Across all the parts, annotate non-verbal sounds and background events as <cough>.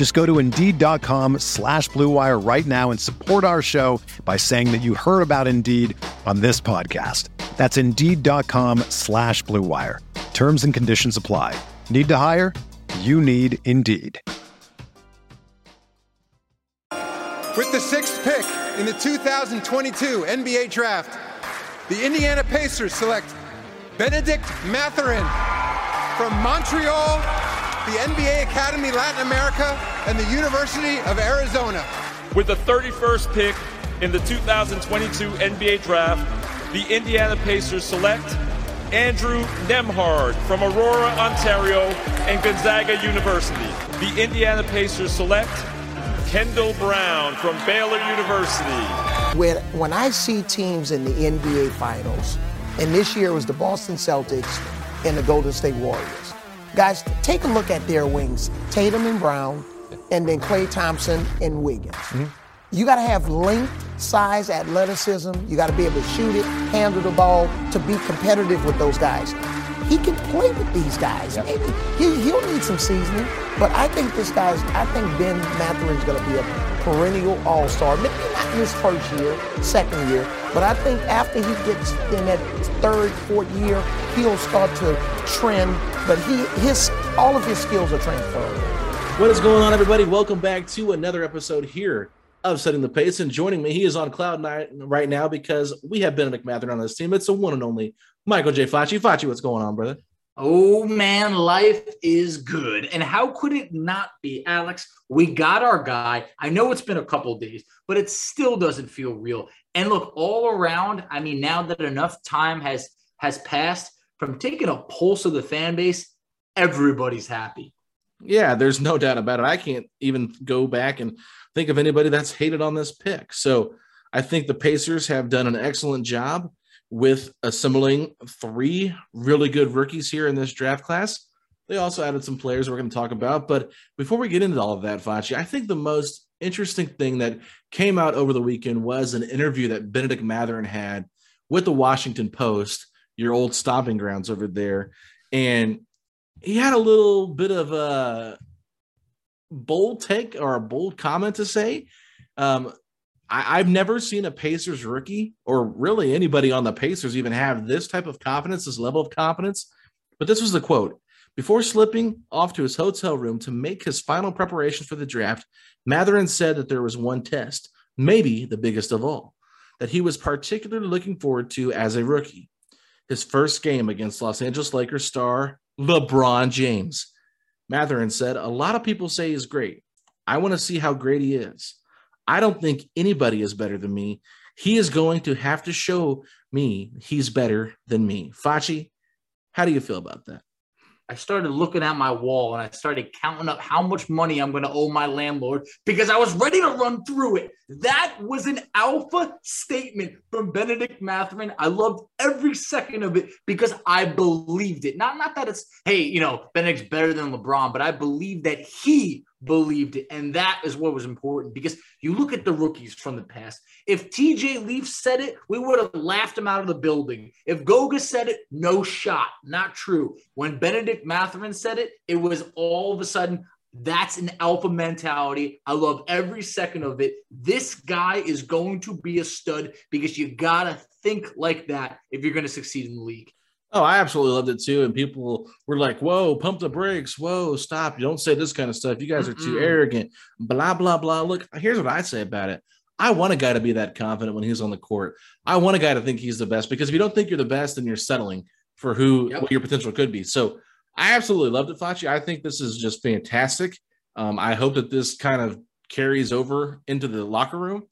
Just go to Indeed.com slash BlueWire right now and support our show by saying that you heard about Indeed on this podcast. That's Indeed.com slash BlueWire. Terms and conditions apply. Need to hire? You need Indeed. With the sixth pick in the 2022 NBA Draft, the Indiana Pacers select Bennedict Mathurin from Montreal, the NBA Academy Latin America, and the University of Arizona. With the 31st pick in the 2022 NBA Draft, the Indiana Pacers select Andrew Nembhard from Aurora, Ontario, and Gonzaga University. The Indiana Pacers select Kendall Brown from Baylor University. When, when I see teams in the NBA Finals, and this year was the Boston Celtics and the Golden State Warriors, guys, take a look at their wings Tatum and Brown, and then Klay Thompson and Wiggins. Mm-hmm. You got to have length, size, athleticism. You got to be able to shoot it, handle the ball to be competitive with those guys he can play with these guys. Yep. Maybe he, he'll need some seasoning, but I think this guy's, I think Ben Mathurin's going to be a perennial all-star. Maybe not his first year, second year, but I think after he gets in that third, fourth year, he'll start to trend. But he, his, all of his skills are transferable. What is going on, everybody? Welcome back to another episode here of Setting the Pace. And joining me, he is on cloud nine right now because we have Bennedict Mathurin on this team. It's a one and only Michael J. Facci. Facci, what's going on, brother? Oh man, life is good. And how could it not be, Alex? We got our guy. I know it's been a couple days, but it still doesn't feel real. And look, all around, I mean, now that enough time has has passed from taking a pulse of the fan base, everybody's happy. Yeah, there's no doubt about it. I can't even go back and think of anybody that's hated on this pick. So I think the Pacers have done an excellent job with assembling three really good rookies here in this draft class. They also added some players we're going to talk about. But before we get into all of that, Facci, I think the most interesting thing that came out over the weekend was an interview that Bennedict Mathurin had with the Washington Post, your old stomping grounds over there. And he had a little bit of a bold take or a bold comment to say. Um, I, have never seen a Pacers rookie or really anybody on the Pacers even have this type of confidence, this level of confidence. But this was the quote Before slipping off to his hotel room to make his final preparations for the draft, Mathurin said that there was one test, maybe the biggest of all, that he was particularly looking forward to as a rookie his first game against Los Angeles Lakers star LeBron James. Mathurin said, A lot of people say he's great. I want to see how great he is. I don't think anybody is better than me. He is going to have to show me he's better than me. Facci, how do you feel about that? I started looking at my wall and I started counting up how much money I'm going to owe my landlord because I was ready to run through it. That was an alpha statement from Bennedict Mathurin. I loved every second of it because I believed it. Not, not that it's, hey, you know, Bennedict's better than LeBron, but I believe that he believed it. And that is what was important because you look at the rookies from the past. If TJ Leaf said it, we would have laughed him out of the building. If Goga said it, no shot. Not true. When Bennedict Mathurin said it, it was all of a sudden, that's an alpha mentality. I love every second of it. This guy is going to be a stud because you got to think like that if you're going to succeed in the league. Oh, I absolutely loved it too. And people were like, whoa, pump the brakes. Whoa, stop. You don't say this kind of stuff. You guys are too arrogant. Blah, blah, blah. Look, here's what I say about it. I want a guy to be that confident when he's on the court. I want a guy to think he's the best because if you don't think you're the best, then you're settling for who Yep. what your potential could be. So I absolutely loved it, Facci. I think this is just fantastic. Um, I hope that this kind of carries over into the locker room.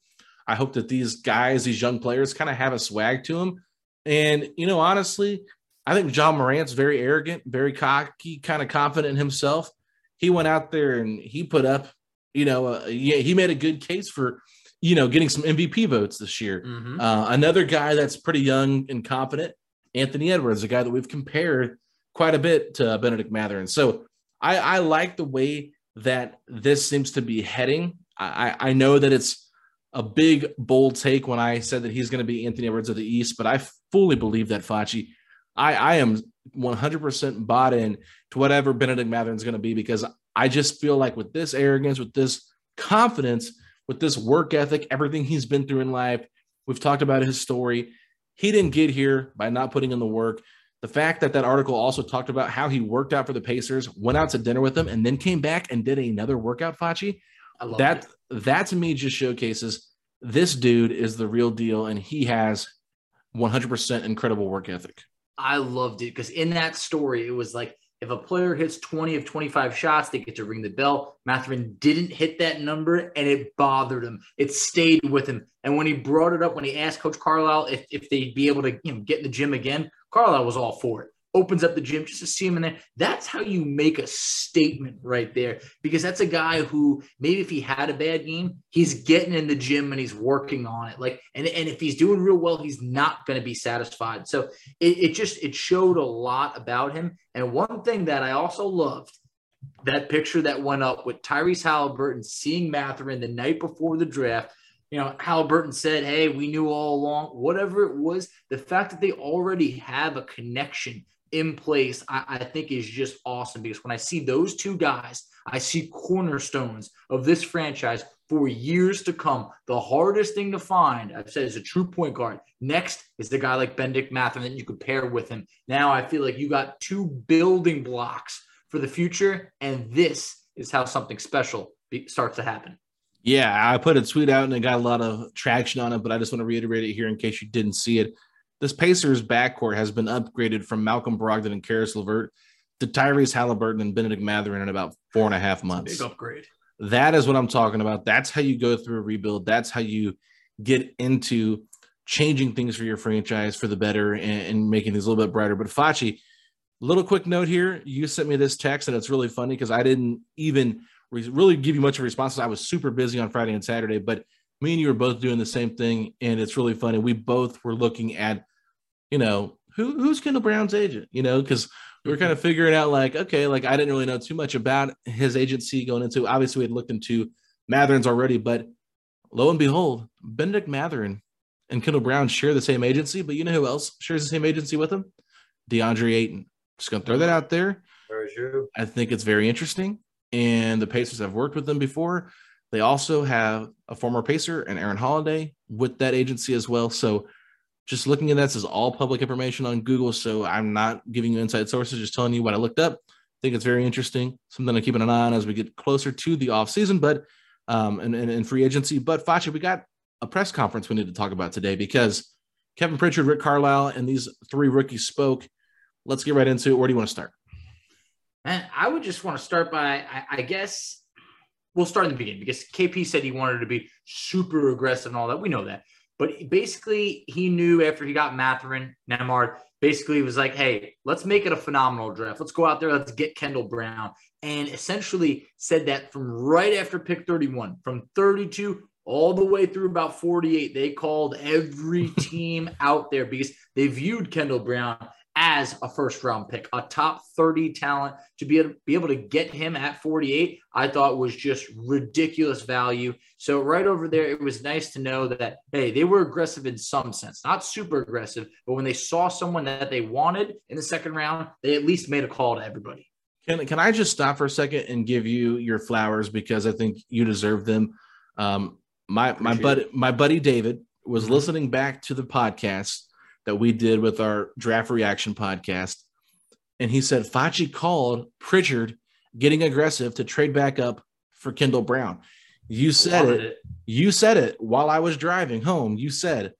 I hope that these guys, these young players, kind of have a swag to them. And you know, honestly, I think Ja Morant's very arrogant, very cocky, kind of confident in himself. He went out there and he put up, you know, uh, yeah, he made a good case for, you know, getting some MVP votes this year. Mhm. Uh, another guy that's pretty young and confident, Anthony Edwards, a guy that we've compared quite a bit to Bennedict Mathurin. So I, I like the way that this seems to be heading. I, I I know that it's a big, bold take when I said that he's going to be Anthony Edwards of the East, but I fully believe that Facci. I, I am 100% bought in to whatever Bennedict Mathurin's going to be because I just feel like with this arrogance, with this confidence, with this work ethic, everything he's been through in life, we've talked about his story. He didn't get here by not putting in the work. The fact that that article also talked about how he worked out for the Pacers, went out to dinner with them, and then came back and did another workout, Facci. I love That it. that to me just showcases this dude is the real deal, and he has 100% incredible work ethic. I loved it because in that story, it was like if a player hits 20 of 25 shots, they get to ring the bell. Mathurin didn't hit that number and it bothered him. It stayed with him. And when he brought it up, when he asked Coach Carlisle if, if they'd be able to you know, get in the gym again, Carlisle was all for it. Opens up the gym just to see him in there. That's how you make a statement right there. Because that's a guy who maybe if he had a bad game, he's getting in the gym and he's working on it. Like, and, and if he's doing real well, he's not going to be satisfied. So it, it just it showed a lot about him. And one thing that I also loved that picture that went up with Tyrese Haliburton seeing Mathurin the night before the draft. You know, Haliburton said, Hey, we knew all along, whatever it was, the fact that they already have a connection in place, I, I think is just awesome because when I see those two guys, I see cornerstones of this franchise for years to come. The hardest thing to find, I've said, is a true point guard. Next is the guy like Bennedict Mathurin that you could pair with him. Now I feel like you got two building blocks for the future, and this is how something special be, starts to happen. Yeah, I put a tweet out and it got a lot of traction on it, but I just want to reiterate it here in case you didn't see it. This Pacers backcourt has been upgraded from Malcolm Brogdon and Caris LeVert to Tyrese Haliburton and Bennedict Mathurin in about four and a half months. Big upgrade. That is what I'm talking about. That's how you go through a rebuild. That's how you get into changing things for your franchise for the better and, and making things a little bit brighter. But Facci, little quick note here. You sent me this text, and it's really funny because I didn't even re- really give you much of a response. I was super busy on Friday and Saturday, but me and you were both doing the same thing, and it's really funny. We both were looking at, you know, who who's Kendall Brown's agent, you know, because we were kind of mm-hmm. figuring out like, okay, like I didn't really know too much about his agency going into. Obviously, we had looked into Mathurin's already, but lo and behold, Bennedict Mathurin and Kendall Brown share the same agency. But you know who else shares the same agency with him? DeAndre Ayton. Just gonna throw that out there. Very true. I think it's very interesting. And the Pacers have worked with them before. They also have a former Pacer and Aaron Holiday with that agency as well. So just looking at that, this is all public information on Google. So I'm not giving you inside sources, just telling you what I looked up. I think it's very interesting, something to keep an eye on as we get closer to the off season, but um and, and, and free agency. But Facci, we got a press conference we need to talk about today because Kevin Pritchard, Rick Carlisle, and these three rookies spoke. Let's get right into it. Where do you want to start? And I would just want to start by, I, I guess, we'll start in the beginning because KP said he wanted to be super aggressive and all that. We know that. But basically, he knew after he got Mathurin, Nembhard, basically was like, hey, let's make it a phenomenal draft. Let's go out there, let's get Kendall Brown. And essentially said that from right after pick 31, from 32 all the way through about 48, they called every <laughs> team out there because they viewed Kendall Brown as a first round pick, a top 30 talent to be able, be able to get him at 48, I thought was just ridiculous value. So right over there, it was nice to know that, hey, they were aggressive in some sense, not super aggressive, but when they saw someone that they wanted in the second round, they at least made a call to everybody. Can, can I just stop for a second and give you your flowers because I think you deserve them. Um, my my buddy my buddy David was Mhm. listening back to the podcast that we did with our draft reaction podcast, and he said Facci called Pritchard getting aggressive to trade back up for Kendall Brown. You said Wanted it. You said it while I was driving home. You said,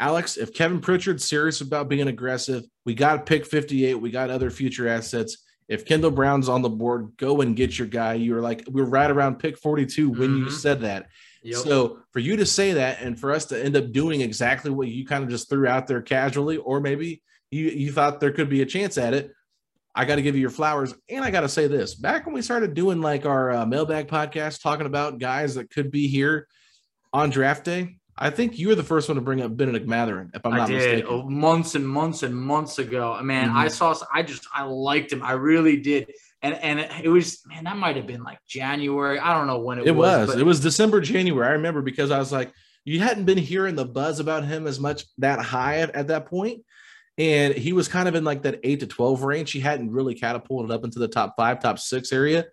Alex, if Kevin Pritchard's serious about being aggressive, we got to pick 58. We got other future assets. If Kendall Brown's on the board, go and get your guy. You were like, we are right around pick 42 when you Mhm. said that. Yep. So for you to say that and for us to end up doing exactly what you kind of just threw out there casually, or maybe you, you thought there could be a chance at it, I got to give you your flowers. And I got to say this back when we started doing like our uh, mailbag podcast, talking about guys that could be here on draft day, I think you were the first one to bring up Bennedict Mathurin, if I'm I not did mistaken. oh, months and months and months ago. Man, Mhm. I saw. I just I liked him. I really did. And and it was man, that might have been like January. I don't know when it, It was. but It was December, January. I remember because I was like, you hadn't been hearing the buzz about him as much that high at, at that point. And he was kind of in like that eight to 12 range. He hadn't really catapulted up into the top five, top six area.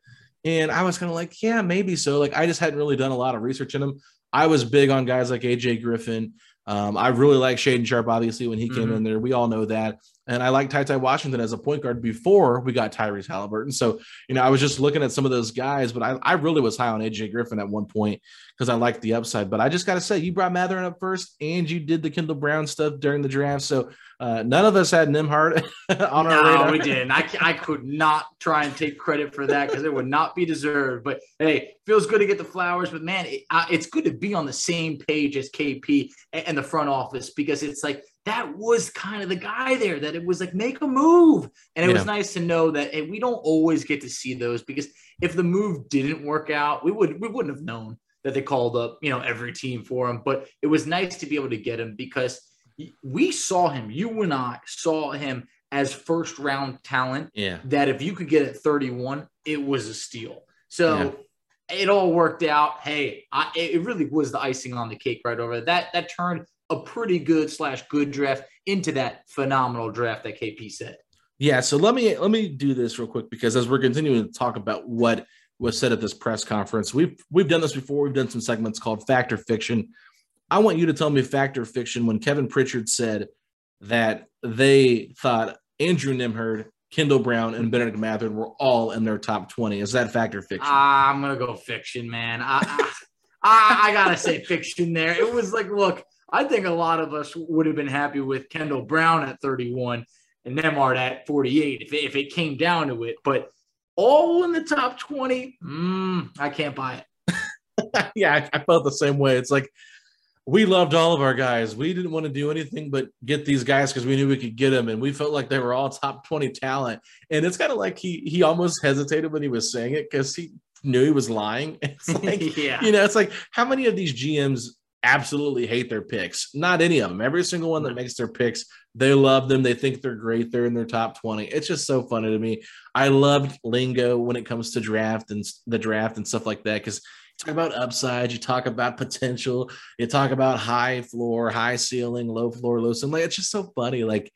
And I was kind of like, yeah, maybe so. Like, I just hadn't really done a lot of research in him. I was big on guys like AJ Griffin. Um, I really like Shaedon Sharpe, obviously, when he came Mhm. in there. We all know that. And I like Ty Ty Washington as a point guard before we got Tyrese Haliburton. So, you know, I was just looking at some of those guys, but I, I really was high on AJ Griffin at one point because I liked the upside. But I just got to say, you brought Mathurin up first and you did the Kendall Brown stuff during the draft. So uh, none of us had Nembhard <laughs> on our no, radar. we didn't. I, I could not try and take credit for that because it would not be deserved. But hey, feels good to get the flowers. But man, it, uh, it's good to be on the same page as KP and, and the front office because it's like that was kind of the guy there that it was like make a move, and it was nice to know that hey, we don't always get to see those because if the move didn't work out, we would we wouldn't have known that they called up you know every team for him. But it was nice to be able to get him because we saw him. You and I saw him as first round talent Yeah. that if you could get at 31, it was a steal. So it all worked out. Hey, I, it really was the icing on the cake right over that. That turned a pretty good slash good draft into that phenomenal draft that KP said. Yeah, so let me let me do this real quick because as we're continuing to talk about what was said at this press conference, we've we've done this before. We've done some segments called Fact or Fiction. I want you to tell me fact or fiction when Kevin Pritchard said that they thought Andrew Nembhard, Kendall Brown, and Bennedict Mathurin were all in their top twenty. Is that fact or fiction? Ah, I'm gonna go fiction, man. I, I, <laughs> I, I gotta say fiction there. It was like, look, I think a lot of us would have been happy with Kendall Brown at 31 and Nembhard at 48 if it, if it came down to it. But all in the top 20, mm, I can't buy it. <laughs> yeah, I, I felt the same way. It's like we loved all of our guys. We didn't want to do anything but get these guys because we knew we could get them, and we felt like they were all top twenty talent. And it's kind of like he he almost hesitated when he was saying it because he knew he was lying. <laughs> It's like <laughs> yeah. you know, it's like how many of these GMs absolutely hate their picks? Not any of them. Every single one that makes their picks, they love them. They think they're great. They're in their top 20. It's just so funny to me. I loved lingo when it comes to draft and the draft and stuff like that because you talk about upside, you talk about potential, you talk about high floor, high ceiling, low floor, low ceiling. Like, it's just so funny. Like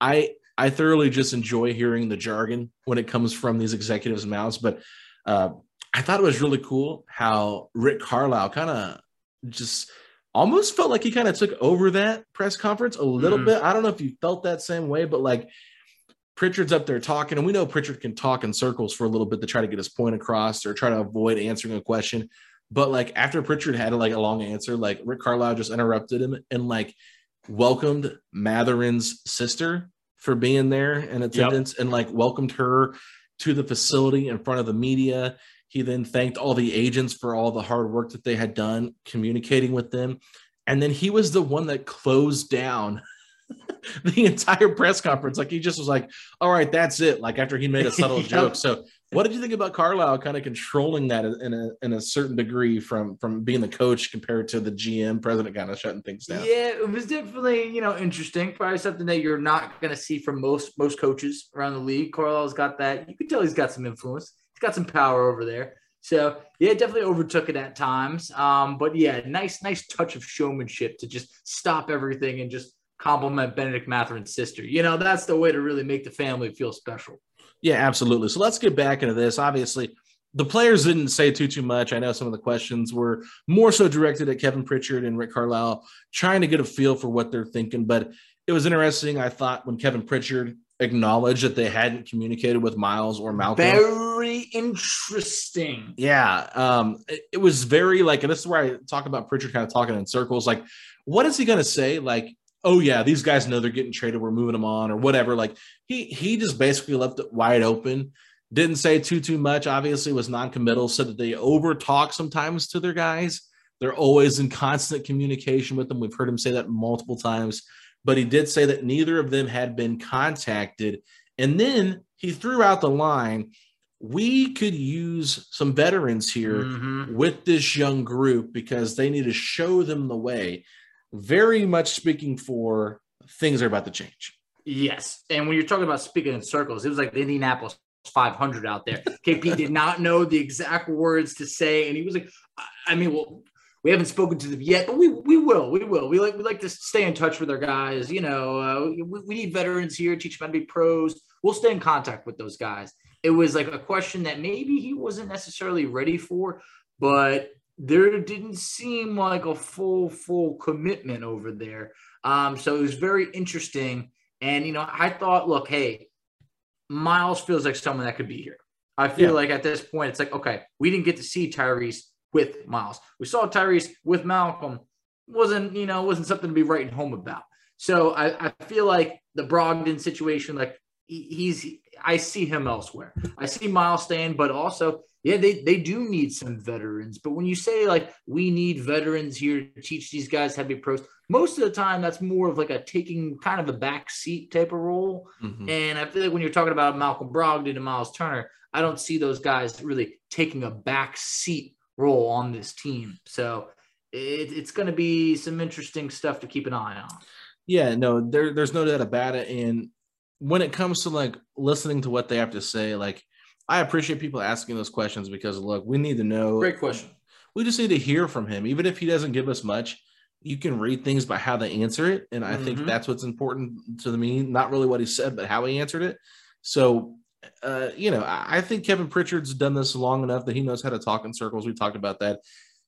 I I thoroughly just enjoy hearing the jargon when it comes from these executives' mouths. But uh, I thought it was really cool how Rick Carlisle kind of just almost felt like he kind of took over that press conference a little Mhm. bit. I don't know if you felt that same way, but like Pritchard's up there talking, and we know Pritchard can talk in circles for a little bit to try to get his point across or try to avoid answering a question. But like after Pritchard had like a long answer, like Rick Carlisle just interrupted him and like welcomed Mathurin's sister for being there in attendance and like welcomed her to the facility in front of the media. He then thanked all the agents for all the hard work that they had done communicating with them. And then he was the one that closed down <laughs> the entire press conference. Like he just was like, all right, that's it. Like after he made a subtle <laughs> joke. So what did you think about Carlisle kind of controlling that in a, in a certain degree from, from being the coach compared to the GM president kind of shutting things down? Yeah, it was definitely you know interesting. Probably something that you're not going to see from most most coaches around the league. Carlisle's got that. You can tell he's got some influence. Got some power over there. So yeah, definitely overtook it at times. Um, but yeah, nice nice touch of showmanship to just stop everything and just compliment Bennedict Mathurin's sister. You know, that's the way to really make the family feel special. Yeah, absolutely. So let's get back into this. Obviously, the players didn't say too too much. I know some of the questions were more so directed at Kevin Pritchard and Rick Carlisle, trying to get a feel for what they're thinking. But it was interesting. I thought when Kevin Pritchard acknowledge that they hadn't communicated with Miles or Malcolm. Very interesting. Yeah. Um, it, it was very like, and this is where I talk about Pritchard kind of talking in circles. Like, what is he gonna say? Like, oh yeah, these guys know they're getting traded, we're moving them on, or whatever. Like he he just basically left it wide open. Didn't say too too much. Obviously, was non-committal. Said that they over talk sometimes to their guys. They're always in constant communication with them. We've heard him say that multiple times. But he did say that neither of them had been contacted. And then he threw out the line we could use some veterans here Mhm. with this young group because they need to show them the way. Very much speaking for things are about to change. Yes. And when you're talking about speaking in circles, it was like the Indianapolis 500 out there. KP did not know the exact words to say. And he was like, I mean, well, we haven't spoken to them yet, but we we will. We will. We like we like to stay in touch with our guys. You know, uh, we, we need veterans here, teach them how to be pros. We'll stay in contact with those guys. It was like a question that maybe he wasn't necessarily ready for, but there didn't seem like a full full commitment over there. Um, so it was very interesting. And you know, I thought, look, hey, Miles feels like someone that could be here. I feel Yeah. like at this point, it's like, okay, we didn't get to see Tyrese with Miles. We saw Tyrese with Malcolm. Wasn't, you know, wasn't something to be writing home about. So I, I feel like the Brogdon situation, like he- he's I see him elsewhere. I see Miles staying, but also, yeah, they, they do need some veterans. But when you say like we need veterans here to teach these guys how to be pros, most of the time that's more of like a taking kind of a back seat type of role. Mhm. And I feel like when you're talking about Malcolm Brogdon and Miles Turner, I don't see those guys really taking a back seat role on this team. So it, it's going to be some interesting stuff to keep an eye on. Yeah, no, there, there's no doubt about it. And when it comes to like listening to what they have to say, like I appreciate people asking those questions because look, we need to know. Great question. We just need to hear from him, even if he doesn't give us much. You can read things by how they answer it, and I think Mhm. that's what's important to me. Not really what he said, but how he answered it. So, uh, you know, I think Kevin Pritchard's done this long enough that he knows how to talk in circles. We talked about that.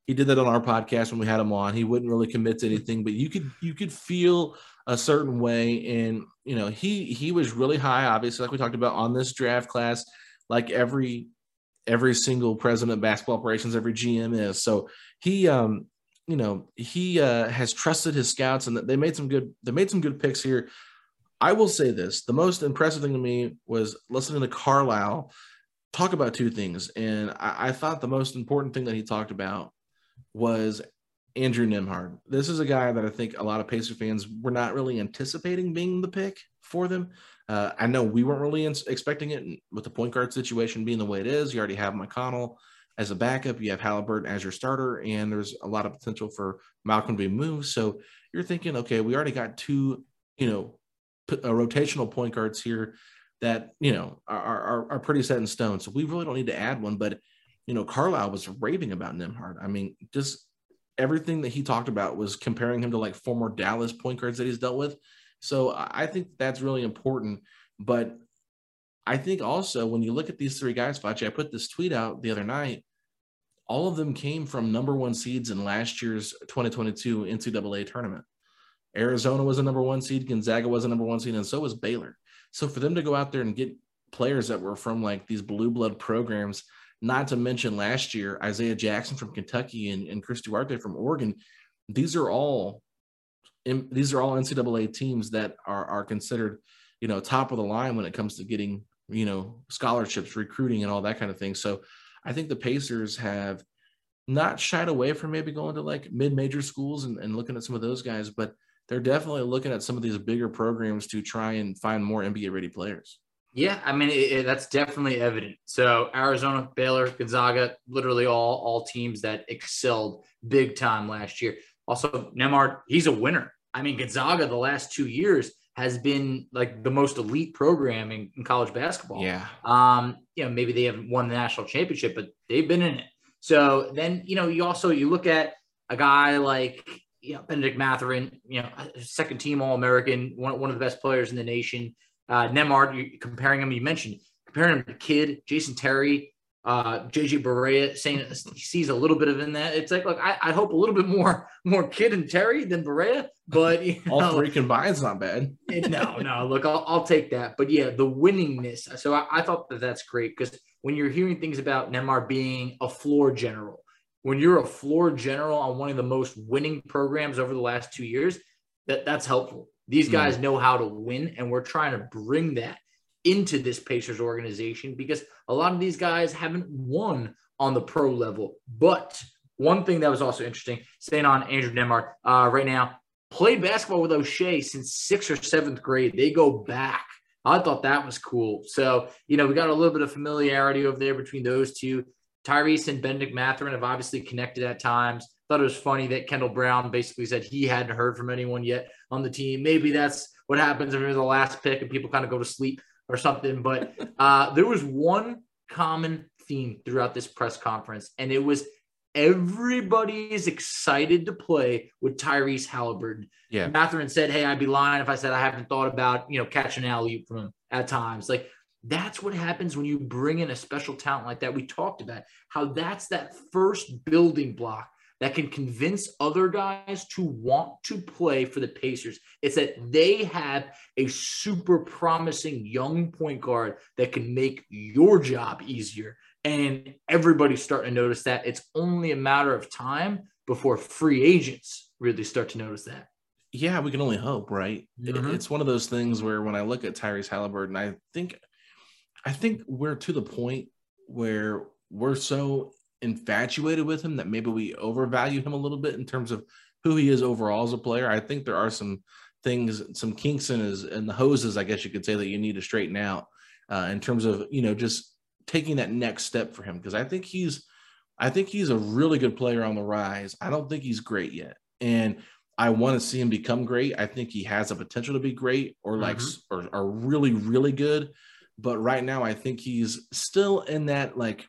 He did that on our podcast when we had him on. He wouldn't really commit to anything, but you could you could feel a certain way, and you know, he he was really high, obviously, like we talked about on this draft class, like every every single president of basketball operations, every GM is. So he um you know he uh has trusted his scouts and they made some good they made some good picks here. I will say this: the most impressive thing to me was listening to Carlisle talk about two things, and I, I thought the most important thing that he talked about was Andrew Nembhard. This is a guy that I think a lot of Pacer fans were not really anticipating being the pick for them. Uh, I know we weren't really in- expecting it with the point guard situation being the way it is. You already have McConnell as a backup, you have Haliburton as your starter, and there's a lot of potential for Malcolm to be moved. So you're thinking, okay, we already got two, you know, uh, rotational point guards here that you know are, are are pretty set in stone. So we really don't need to add one. But you know, Carlisle was raving about Nembhard. I mean, just everything that he talked about was comparing him to like former Dallas point guards that he's dealt with. So I think that's really important. But I think also when you look at these three guys, Facci, I put this tweet out the other night. All of them came from number one seeds in last year's 2022 NCAA tournament. Arizona was a number one seed, Gonzaga was a number one seed, and so was Baylor. So for them to go out there and get players that were from like these blue blood programs, not to mention last year, Isaiah Jackson from Kentucky and, and Chris Duarte from Oregon, these are all these are all NCAA teams that are are considered, you know, top of the line when it comes to getting, you know, scholarships, recruiting, and all that kind of thing. So I think the Pacers have not shied away from maybe going to like mid-major schools and, and looking at some of those guys, but they're definitely looking at some of these bigger programs to try and find more NBA ready players. Yeah, I mean it, it- that's definitely evident. So Arizona, Baylor, Gonzaga, literally all all teams that excelled big time last year. Also, Nembhard, he's a winner. I mean, Gonzaga the last two years has been like the most elite program in, in college basketball. Yeah. Um, you know, maybe they haven't won the national championship, but they've been in it. So then, you know, you also you look at a guy like you know Bennedict Mathurin, you know, second team All American, one, one of the best players in the nation. Uh, Nembhard, comparing him, you mentioned comparing him to Kidd, Jason Terry, Uh, JJ Barea saying he sees a little bit of in that. It's like, look, I, I hope a little bit more <laughs> more Kidd and Terry than Barea, but you All know, three combined is not bad. <laughs> no, no, look, I'll, I'll take that. But yeah, the winningness. So I, I thought that that's great because when you're hearing things about Nembhard being a floor general, when you're a floor general on one of the most winning programs over the last two years, that that's helpful. These guys know how to win, and we're trying to bring that into this Pacers organization because a lot of these guys haven't won on the pro level. But one thing that was also interesting, staying on Andrew Nembhard uh, right now, played basketball with Oshae since sixth or seventh grade. They go back. I thought that was cool. So, you know, we got a little bit of familiarity over there between those two. Tyrese and Bennedict Mathurin have obviously connected at times. Thought it was funny that Kendall Brown basically said he hadn't heard from anyone yet on the team. Maybe that's what happens if you're the last pick and people kind of go to sleep or something. But <laughs> uh, there was one common theme throughout this press conference, and it was everybody is excited to play with Tyrese Haliburton. Yeah. Mathurin said, Hey, I'd be lying if I said I haven't thought about, you know, catching alley from him at times. Like that's what happens when you bring in a special talent like that. We talked about how that's that first building block that can convince other guys to want to play for the Pacers. It's that they have a super promising young point guard that can make your job easier. And everybody's starting to notice that. It's only a matter of time before free agents really start to notice that. Yeah, we can only hope, right? Mhm. it's one of those things where when I look at Tyrese Haliburton, I think, I think we're to the point where we're so infatuated with him that maybe we overvalue him a little bit in terms of who he is overall as a player. I think there are some things, some kinks in his in the hoses, I guess you could say, that you need to straighten out uh, in terms of you know just taking that next step for him because I think he's, I think he's a really good player on the rise. I don't think he's great yet, and I want to see him become great. I think he has a potential to be great or like Mhm. or, or really really good. But right now, I think he's still in that like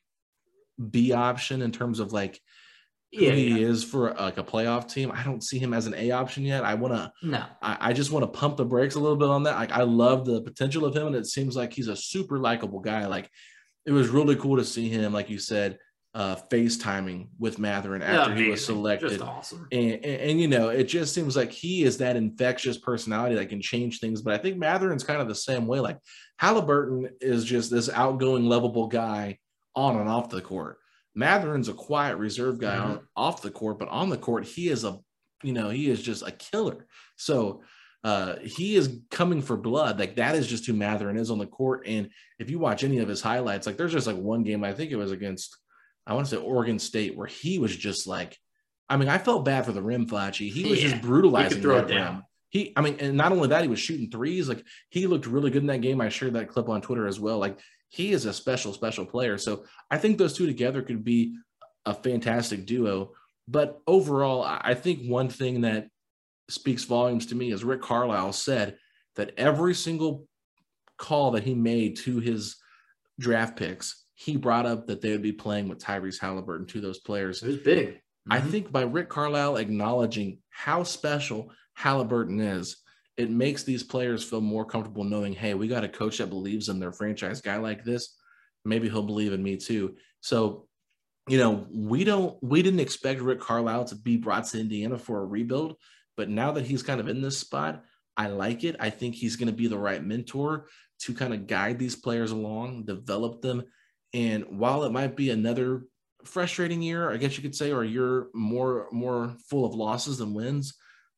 B option in terms of like who Yeah, he yeah. is for like a playoff team. I don't see him as an A option yet. I want to. No. I, I just want to pump the brakes a little bit on that. Like I love the potential of him, and it seems like he's a super likable guy. Like it was really cool to see him, like you said, uh FaceTiming with Mathurin after he was selected. Awesome. And, and, and, you know, it just seems like he is that infectious personality that can change things. But I think Mathurin's kind of the same way. Like Haliburton is just this outgoing, lovable guy on and off the court. Mathurin's a quiet, reserved guy on, off the court, but on the court, he is a, you know, he is just a killer. So uh, he is coming for blood. Like that is just who Mathurin is on the court. And if you watch any of his highlights, like there's just like one game, I think it was against, I want to say Oregon State, where he was just like, I mean, I felt bad for the rim, Flashy. He was Yeah, just brutalizing throw that it down. rim. He, I mean, and not only that, he was shooting threes. Like he looked really good in that game. I shared that clip on Twitter as well. Like he is a special, special player. So I think those two together could be a fantastic duo. But overall, I I think one thing that speaks volumes to me is Rick Carlisle said that every single call that he made to his draft picks, he brought up that they would be playing with Tyrese Haliburton to those players. It was big. I Mhm. think by Rick Carlisle acknowledging how special Haliburton is, it makes these players feel more comfortable knowing, hey, we got a coach that believes in their franchise guy like this. Maybe he'll believe in me too. So, you know, we don't we didn't expect Rick Carlisle to be brought to Indiana for a rebuild, but now that he's kind of in this spot, I like it. I think he's going to be the right mentor to kind of guide these players along, develop them. And while it might be another frustrating year, I guess you could say, or a year more more full of losses than wins.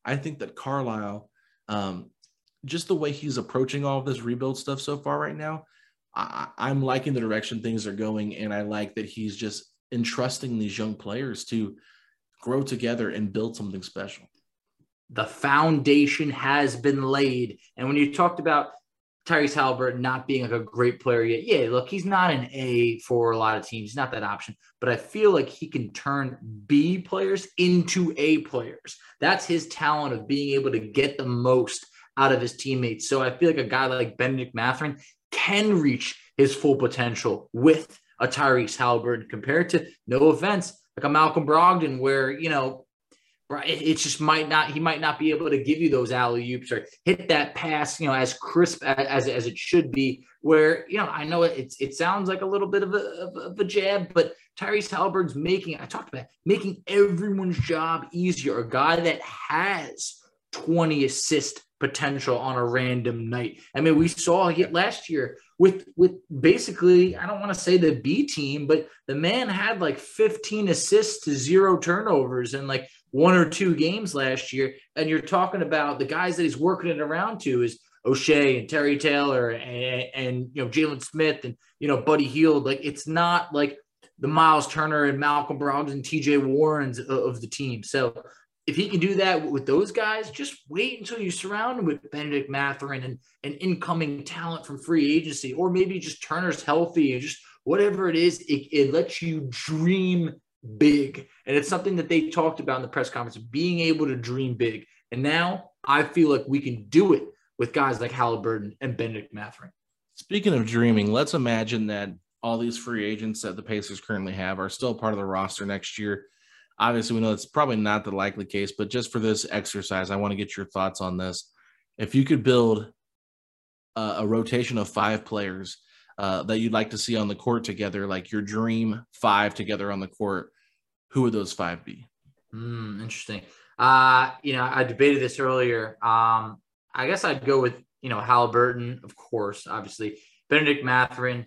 I think that Carlisle, um, just the way he's approaching all of this rebuild stuff so far right now, I, I'm liking the direction things are going, and I like that he's just entrusting these young players to grow together and build something special. the foundation has been laid. And when you talked about Tyrese Haliburton not being like a great player yet, yeah, look, he's not an A for a lot of teams. He's not that option, but I feel like he can turn B players into A players. That's his talent of being able to get the most out of his teammates. So I feel like a guy like Bennedict Mathurin can reach his full potential with a Tyrese Haliburton compared to, no offense, like a Malcolm Brogdon, where, you know, right? It just might not, he might not be able to give you those alley oops or hit that pass, you know, as crisp as, as it should be. Where, you know, I know it, it sounds like a little bit of a, of, a jab, but Tyrese Haliburton's making, I talked about making everyone's job easier. A guy that has 20 assist potential on a random night. I mean, we saw it last year with with basically, I don't want to say the B team, but the man had like 15 assists to zero turnovers in like one or two games last year. And you're talking about the guys that he's working it around to is Oshae and Terry Taylor and, and you know Jalen Smith and you know Buddy Hield. Like it's not like the Miles Turner and Malcolm Brogdon and TJ Warrens of the team. So if he can do that with those guys, just wait until you surround him with Bennedict Mathurin and an incoming talent from free agency, or maybe just Turner's healthy and just whatever it is, it, it lets you dream big. And it's something that they talked about in the press conference, being able to dream big. And now I feel like we can do it with guys like Haliburton and Bennedict Mathurin. Speaking of dreaming, let's imagine that all these free agents that the Pacers currently have are still part of the roster next year. Obviously, we know it's probably not the likely case, but just for this exercise, I want to get your thoughts on this. If you could build a, a rotation of five players uh, that you'd like to see on the court together, like your dream five together on the court, who would those five be? Mm, interesting. Uh, you know, I debated this earlier. Um, I guess I'd go with you know Haliburton, of course, obviously Bennedict Mathurin,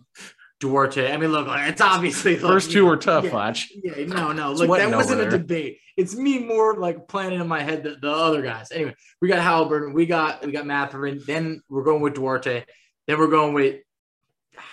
Duarte. I mean, look, it's obviously first two were tough. Yeah, watch. Yeah, no, no. Look, that wasn't a debate. It's me more like planning in my head the, the other guys. Anyway, we got Haliburton, we got we got Mathurin. Then we're going with Duarte. Then we're going with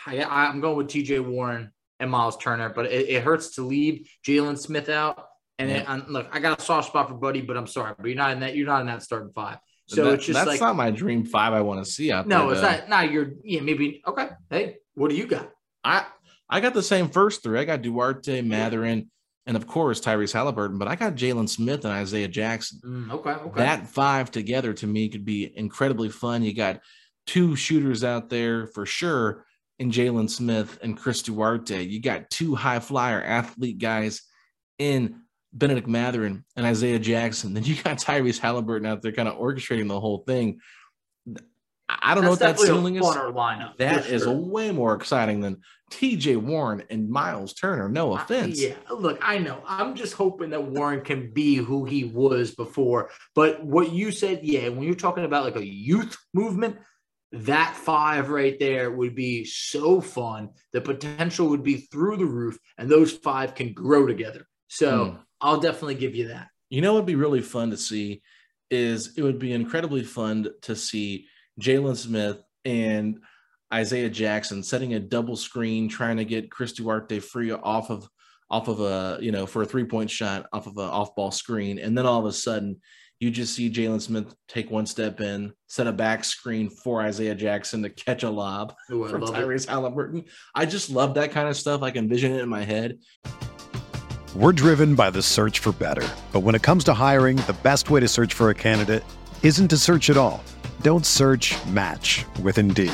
I, I'm going with T.J. Warren and Miles Turner. But it, it hurts to leave Jalen Smith out. And yeah. it, look, I got a soft spot for Buddy, but I'm sorry, but you're not in that. You're not in that starting five. So that, it's just that's like not my dream five. I want to see out no, there. No, it's not. Not your. Yeah, maybe. Okay. Hey, what do you got? I I got the same first three. I got Duarte, Mathurin, and of course Tyrese Haliburton, But I got Jalen Smith and Isaiah Jackson. Mm, okay, okay. That five together to me could be incredibly fun. You got two shooters out there for sure in Jalen Smith and Chris Duarte. You got two high flyer athlete guys in Bennedict Mathurin and Isaiah Jackson. Then you got Tyrese Halliburton out there kind of orchestrating the whole thing. I don't That's know what that ceiling is. Lineup, that is sure. way more exciting than TJ Warren and Miles Turner. No offense. Uh, yeah, look, I know. I'm just hoping that Warren can be who he was before. But what you said, yeah, when you're talking about like a youth movement, that five right there would be so fun. The potential would be through the roof, and those five can grow together. So mm. I'll definitely give you that. You know, what would be really fun to see is it would be incredibly fun to see Jalen Smith and Isaiah Jackson setting a double screen, trying to get Chris Duarte free off of off of a you know for a three point shot off of an off ball screen, and then all of a sudden you just see Jalen Smith take one step in, set a back screen for Isaiah Jackson to catch a lob Ooh, from Tyrese Haliburton. I just love that kind of stuff. I can envision it in my head. We're driven by the search for better. But when it comes to hiring, the best way to search for a candidate isn't to search at all. Don't search match with Indeed.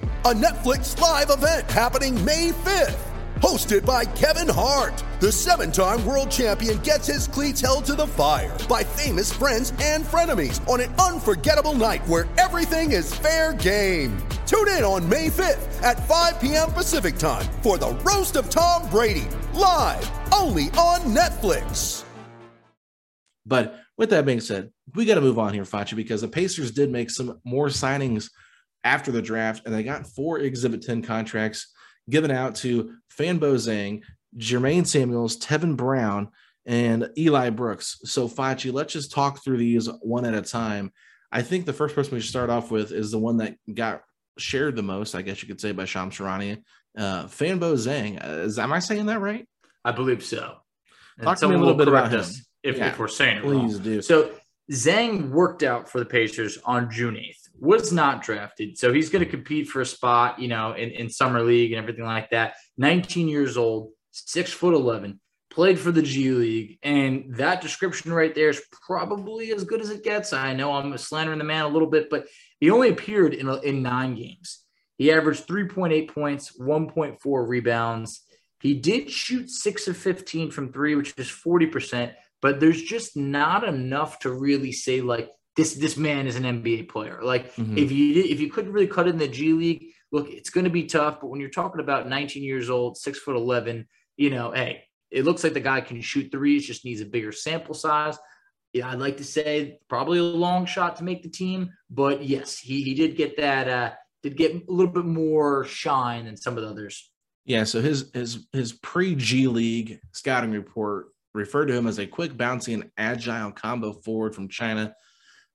a Netflix live event happening May 5th. Hosted by Kevin Hart, the seven time world champion gets his cleats held to the fire by famous friends and frenemies on an unforgettable night where everything is fair game. Tune in on May 5th at 5 p.m. Pacific time for the Roast of Tom Brady, live only on Netflix. But with that being said, we got to move on here, Facci, because the Pacers did make some more signings after the draft, and they got four Exhibit 10 contracts given out to Fanbo Zhang, Jermaine Samuels, Tevin Brown, and Eli Brooks. So, Facci, let's just talk through these one at a time. I think the first person we should start off with is the one that got shared the most, I guess you could say, by Shams Charania, uh, Fanbo Zhang. Uh, is, am I saying that right? I believe so. And Talk to me a little bit about correct him. If, Yeah, if we're saying it Please wrong. do. So Zhang worked out for the Pacers on June 8th, was not drafted. So he's going to compete for a spot, you know, in, in summer league and everything like that. 19 years old, six foot 11, played for the G League. And that description right there is probably as good as it gets. I know I'm slandering the man a little bit, but he only appeared in, in nine games. He averaged 3.8 points, 1.4 rebounds. He did shoot six of 15 from three, which is 40%, but there's just not enough to really say like this this man is an NBA player. Like Mhm. if you if you couldn't really cut in the G League, look, it's going to be tough. But when you're talking about 19 years old, six foot 11, you know, hey, it looks like the guy can shoot threes, just needs a bigger sample size. Yeah, I'd like to say probably a long shot to make the team, but yes, he he did get that uh did get a little bit more shine than some of the others. Yeah, so his his his pre G League scouting report referred to him as a quick, bouncy, and agile combo forward from China.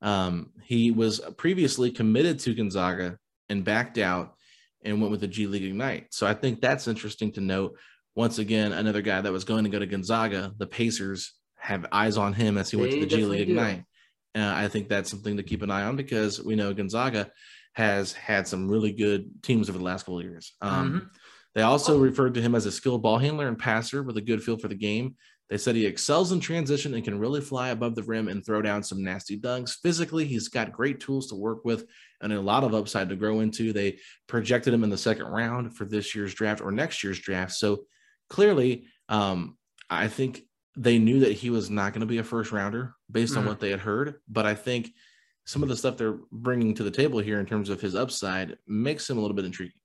Um, he was previously committed to Gonzaga and backed out and went with the G League Ignite. So I think that's interesting to note. Once again, another guy that was going to go to Gonzaga, the Pacers have eyes on him as he went to the G League do. Ignite. Uh, I think that's something to keep an eye on because we know Gonzaga has had some really good teams over the last couple of years. Um, Mhm. They also referred to him as a skilled ball handler and passer with a good feel for the game. They said he excels in transition and can really fly above the rim and throw down some nasty dunks. Physically, he's got great tools to work with and a lot of upside to grow into. They projected him in the second round for this year's draft or next year's draft. So clearly, um, I think they knew that he was not going to be a first rounder based on Mhm. what they had heard. But I think some of the stuff they're bringing to the table here in terms of his upside makes him a little bit intriguing.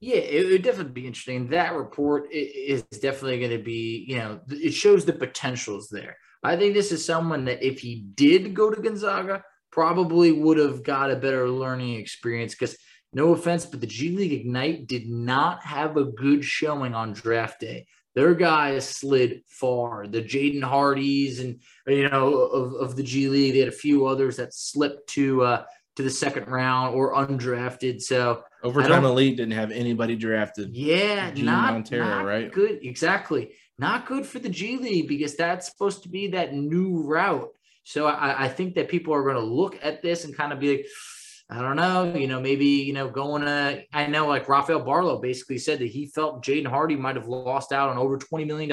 Yeah, it would definitely be interesting. That report is definitely going to be, you know, it shows the potentials there. I think this is someone that if he did go to Gonzaga, probably would have got a better learning experience because no offense, but the G League Ignite did not have a good showing on draft day. Their guys slid far. The Jaden Hardys and you know of, of the G League, they had a few others that slipped to uh, to the second round or undrafted. So Overtime Elite didn't have anybody drafted. yeah, Gene not, Montero, not right? good. Exactly. Not good for the G League because that's supposed to be that new route. So I, I think that people are going to look at this and kind of be like, I don't know, you know, maybe, you know, going to, I know like Rafael Barlowe basically said that he felt Jaden Hardy might have lost out on over $20 million.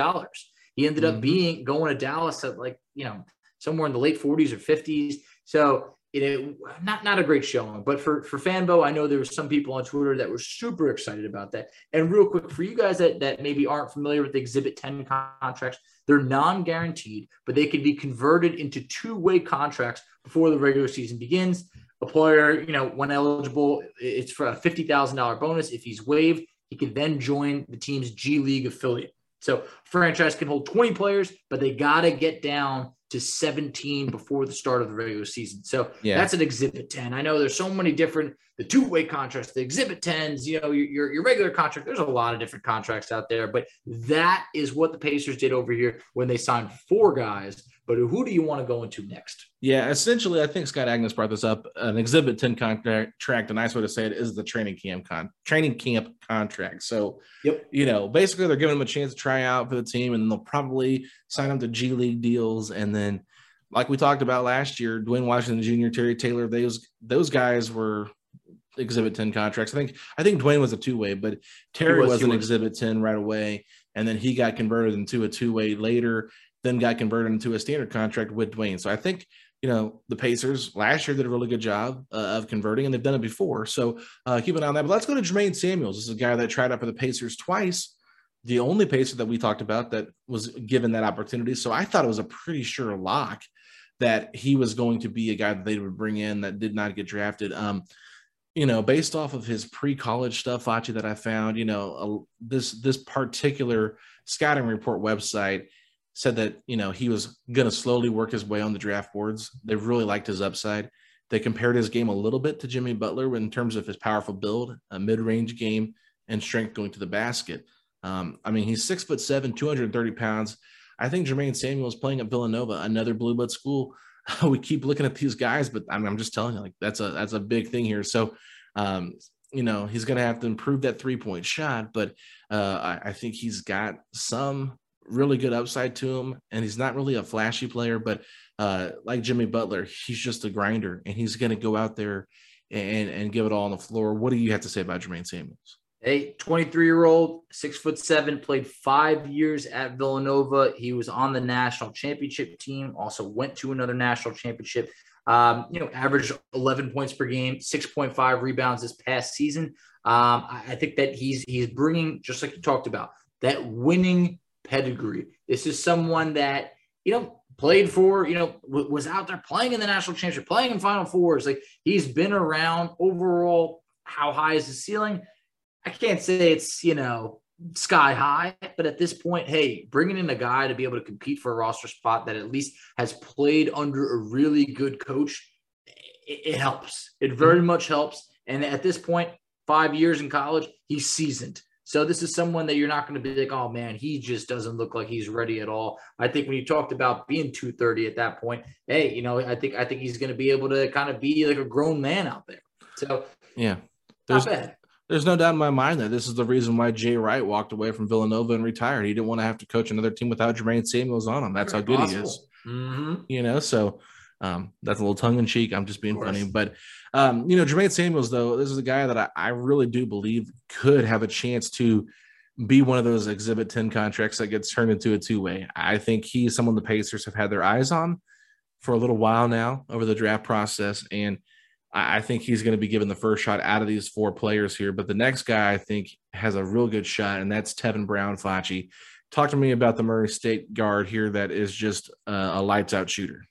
He ended up Mhm. being going to Dallas at like, you know, somewhere in the late 40s or 50s. So know, not not a great showing, but for for Fanbo, I know there was some people on Twitter that were super excited about that. And real quick, for you guys that that maybe aren't familiar with the Exhibit 10 contracts, they're non-guaranteed, but they can be converted into two-way contracts before the regular season begins. A player, you know, when eligible, it's for a fifty thousand dollar bonus. If he's waived, he can then join the team's G League affiliate. So franchise can hold 20 players, but they got to get down to 17 before the start of the regular season. So Yeah. that's an exhibit 10. I know there's so many different, the two-way contracts, the exhibit 10s, you know, your, your, your regular contract. There's a lot of different contracts out there, but that is what the Pacers did over here when they signed four guys But who do you want to go into next? Yeah, essentially, I think Scott Agness brought this up. An Exhibit 10 contract, a nice way to say it is the training camp con training camp contract. So, yep. you know, basically they're giving him a chance to try out for the team, and they'll probably sign him to G League deals, and then like we talked about last year, Duane Washington Jr., Terry Taylor, those those guys were exhibit 10 contracts. I think I think Duane was a two-way, but Terry was, was an was. exhibit 10 right away. And then he got converted into a two-way later, then got converted into a standard contract with Duane. So I think you know the Pacers last year did a really good job uh, of converting, and they've done it before. So uh, keep an eye on that. But let's go to Jermaine Samuels. This is a guy that tried out for the Pacers twice. The only Pacer that we talked about that was given that opportunity. So I thought it was a pretty sure lock that he was going to be a guy that they would bring in that did not get drafted. Um, you know, based off of his pre-college stuff, Facci, that I found, you know, uh, this this particular scouting report website said that you know he was going to slowly work his way on the draft boards. They really liked his upside. They compared his game a little bit to Jimmy Butler in terms of his powerful build, a mid-range game, and strength going to the basket. Um, I mean, he's six foot seven, 230 pounds. I think Jermaine Samuel is playing at Villanova, another blue blood school. <laughs> we keep looking at these guys, but I'm, I'm, just telling you, like that's a that's a big thing here. So, um, you know, he's going to have to improve that three point shot, but uh, I, I, think he's got some really good upside to him, and he's not really a flashy player, but uh, like Jimmy Butler, he's just a grinder, and he's going to go out there and and give it all on the floor. What do you have to say about Jermaine Samuels? Hey, 23 year old, six foot seven, played five years at Villanova. He was on the national championship team, also went to another national championship. Um, you know, averaged 11 points per game, 6.5 rebounds this past season. Um, I think that he's he's bringing, just like you talked about, that winning pedigree. This is someone that you know played for, you know, w- was out there playing in the national championship, playing in Final Fours. Like he's been around. Overall, how high is the ceiling? I can't say it's, you know, sky high, but at this point, hey, bringing in a guy to be able to compete for a roster spot that at least has played under a really good coach, it, it helps. It very mm-hmm. much helps. And at this point, five years in college, he's seasoned. So this is someone that you're not going to be like, oh man, he just doesn't look like he's ready at all. I think when you talked about being 230 at that point, hey, you know, I think I think he's going to be able to kind of be like a grown man out there. So yeah, there's there's no doubt in my mind that this is the reason why Jay Wright walked away from Villanova and retired. He didn't want to have to coach another team without Jermaine Samuels on him. That's Very how good possible. he is. Mm-hmm. You know, so um, that's a little tongue in cheek. I'm just being funny. But, um, you know, Jermaine Samuels, though, this is a guy that I, I really do believe could have a chance to be one of those Exhibit 10 contracts that gets turned into a two way. I think he's someone the Pacers have had their eyes on for a little while now over the draft process. And I think he's going to be given the first shot out of these four players here. But the next guy I think has a real good shot, and that's Tevin Brown Facci. Talk to me about the Murray State guard here that is just uh, a lights out shooter.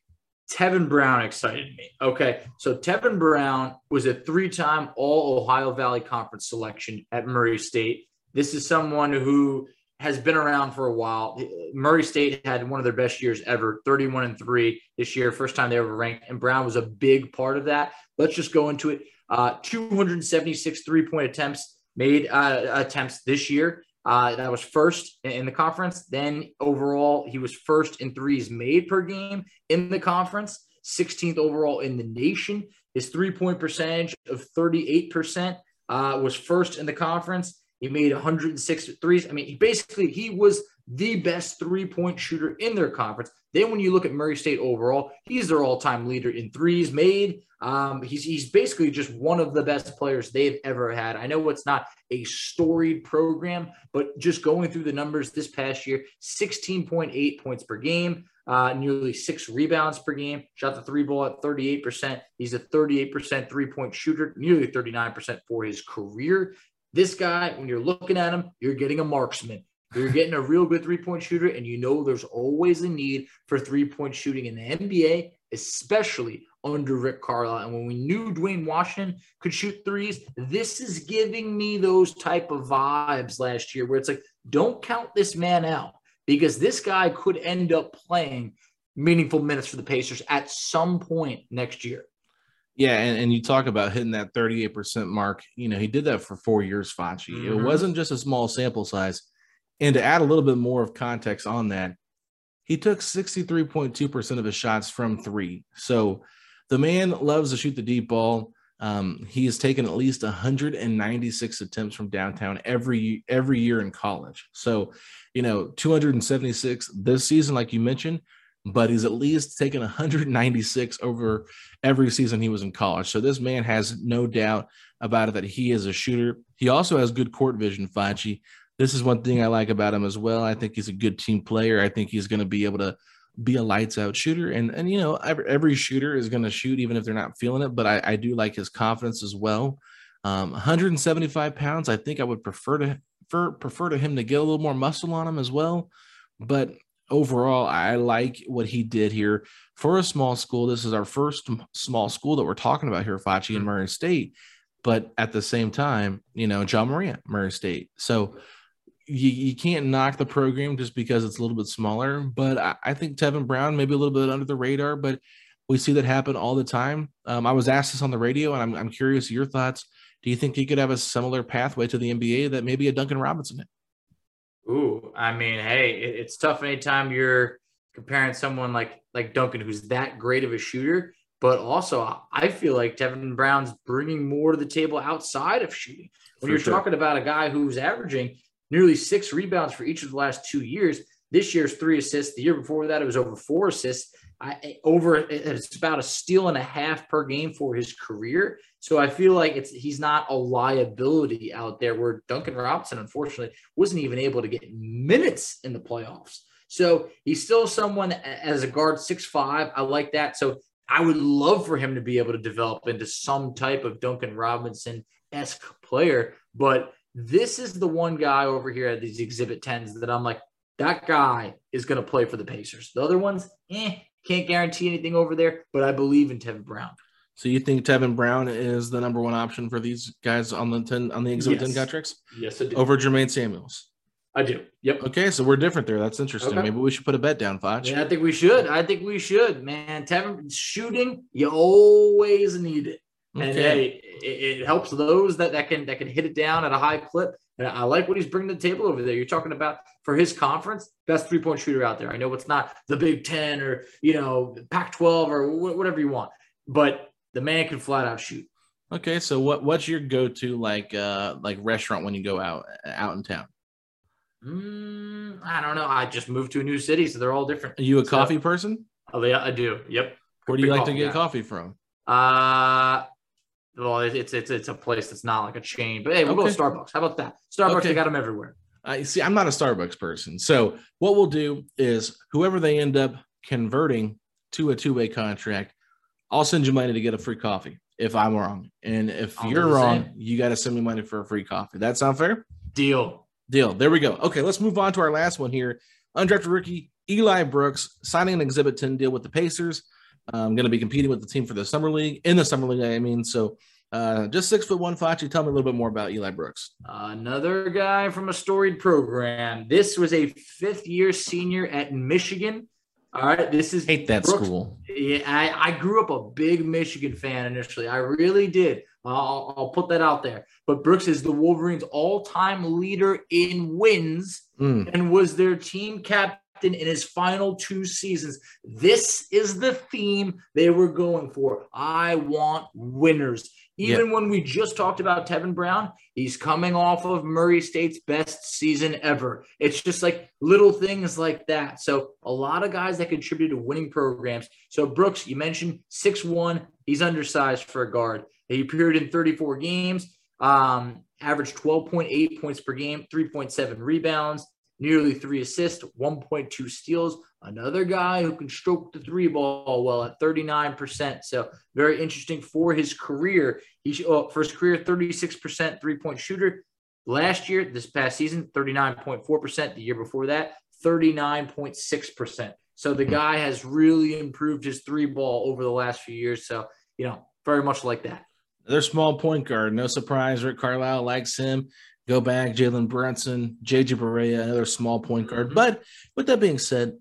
Tevin Brown excited me. Okay. So Tevin Brown was a three time All Ohio Valley Conference selection at Murray State. This is someone who has been around for a while. Murray State had one of their best years ever, 31 and 3 this year, first time they ever ranked, and Brown was a big part of that. Let's just go into it. Uh, 276 three point attempts made uh, attempts this year. Uh, that was first in the conference. Then overall, he was first in threes made per game in the conference, 16th overall in the nation. His three point percentage of 38% uh, was first in the conference. He made 106 threes. I mean, he basically he was the best three-point shooter in their conference. Then when you look at Murray State overall, he's their all-time leader in threes made. Um, he's he's basically just one of the best players they've ever had. I know it's not a storied program, but just going through the numbers this past year, 16.8 points per game, uh, nearly six rebounds per game, shot the three ball at 38%. He's a 38% three point shooter, nearly 39% for his career. This guy, when you're looking at him, you're getting a marksman. You're getting a real good three point shooter, and you know there's always a need for three point shooting in the NBA, especially under Rick Carlisle. And when we knew Duane Washington could shoot threes, this is giving me those type of vibes last year where it's like, don't count this man out because this guy could end up playing meaningful minutes for the Pacers at some point next year. Yeah, and, and you talk about hitting that 38% mark. You know, he did that for four years, Facci. Mm-hmm. It wasn't just a small sample size. And to add a little bit more of context on that, he took 63.2% of his shots from three. So the man loves to shoot the deep ball. Um, he has taken at least 196 attempts from downtown every every year in college. So, you know, 276 this season, like you mentioned, but he's at least taken 196 over every season he was in college. So this man has no doubt about it that he is a shooter. He also has good court vision, Facci. This is one thing I like about him as well. I think he's a good team player. I think he's going to be able to be a lights out shooter. And and you know, every, every shooter is going to shoot even if they're not feeling it. But I, I do like his confidence as well. Um, 175 pounds. I think I would prefer to prefer, prefer to him to get a little more muscle on him as well. But overall, I like what he did here for a small school. This is our first small school that we're talking about here, Facci and mm-hmm. Murray State. But at the same time, you know, Ja Morant, Murray State. So you, you can't knock the program just because it's a little bit smaller. But I, I, think Tevin Brown maybe a little bit under the radar, but we see that happen all the time. Um, I was asked this on the radio, and I'm, I'm curious your thoughts. Do you think he could have a similar pathway to the NBA that maybe a Duncan Robinson? Ooh, I mean, hey, it, it's tough anytime you're comparing someone like like Duncan, who's that great of a shooter. But also, I feel like Tevin Brown's bringing more to the table outside of shooting. When For you're sure. talking about a guy who's averaging nearly six rebounds for each of the last two years. This year's three assists. The year before that, it was over four assists. I, over it's about a steal and a half per game for his career. So I feel like it's he's not a liability out there. Where Duncan Robinson, unfortunately, wasn't even able to get minutes in the playoffs. So he's still someone as a guard, six five. I like that. So I would love for him to be able to develop into some type of Duncan Robinson esque player. But this is the one guy over here at these exhibit 10s that I'm like, that guy is going to play for the Pacers. The other ones, eh, can't guarantee anything over there, but I believe in Tevin Brown. So you think Tevin Brown is the number one option for these guys on the 10 on the exhibit yes. 10 contracts? Yes, I do. Over Jermaine Samuels. I do. Yep. Okay, so we're different there. That's interesting. Okay. Maybe we should put a bet down, Foch. Yeah, I think we should. I think we should, man. Tevin shooting, you always need it. Okay. And hey, it, it, helps those that, that can that can hit it down at a high clip. And I like what he's bringing to the table over there. You're talking about for his conference, best three point shooter out there. I know it's not the Big Ten or you know Pac 12 or whatever you want, but the man can flat out shoot. Okay, so what what's your go to like uh like restaurant when you go out out in town? Mm, I don't know. I just moved to a new city, so they're all different. Are you a so, coffee person? Oh yeah, I do. Yep. Where do you like to get coffee from? Uh well, it's it's it's a place that's not like a chain, but hey, we'll okay. go to Starbucks. How about that? Starbucks, okay. they got them everywhere. I see. I'm not a Starbucks person, so what we'll do is whoever they end up converting to a two way contract, I'll send you money to get a free coffee if I'm wrong, and if I'll you're wrong, you got to send me money for a free coffee. That sound fair? Deal. Deal. There we go. Okay, let's move on to our last one here. Undrafted rookie Eli Brooks signing an Exhibit 10 deal with the Pacers. I'm going to be competing with the team for the summer league in the summer league. I mean, so uh, just six foot one, Facci. Tell me a little bit more about Eli Brooks. Another guy from a storied program. This was a fifth year senior at Michigan. All right, this is hate that Brooks. school. Yeah, I, I, grew up a big Michigan fan initially. I really did. I'll, I'll, put that out there. But Brooks is the Wolverines' all-time leader in wins mm. and was their team captain captain in his final two seasons. This is the theme they were going for. I want winners. Even when we just talked about Tevin Brown, he's coming off of Murray State's best season ever. It's just like little things like that. So, a lot of guys that contribute to winning programs. So, Brooks, you mentioned six one. He's undersized for a guard. He appeared in 34 games, um, averaged 12.8 points per game, 3.7 rebounds, nearly three assists, 1.2 steals. Another guy who can stroke the three ball well at 39%. So very interesting for his career. He oh, for his career, 36% three point shooter. Last year, this past season, 39.4%. The year before that, 39.6%. So the hmm. guy has really improved his three ball over the last few years. So, you know, very much like that. They're small point guard. No surprise. Rick Carlisle likes him. Go back, Jalen Brunson, JJ Barea, another small point guard. Mm-hmm. But with that being said,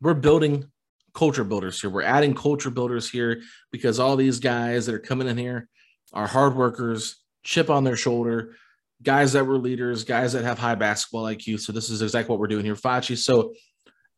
we're building culture builders here. We're adding culture builders here because all these guys that are coming in here are hard workers, chip on their shoulder, guys that were leaders, guys that have high basketball IQ. So this is exactly what we're doing here, Facci. So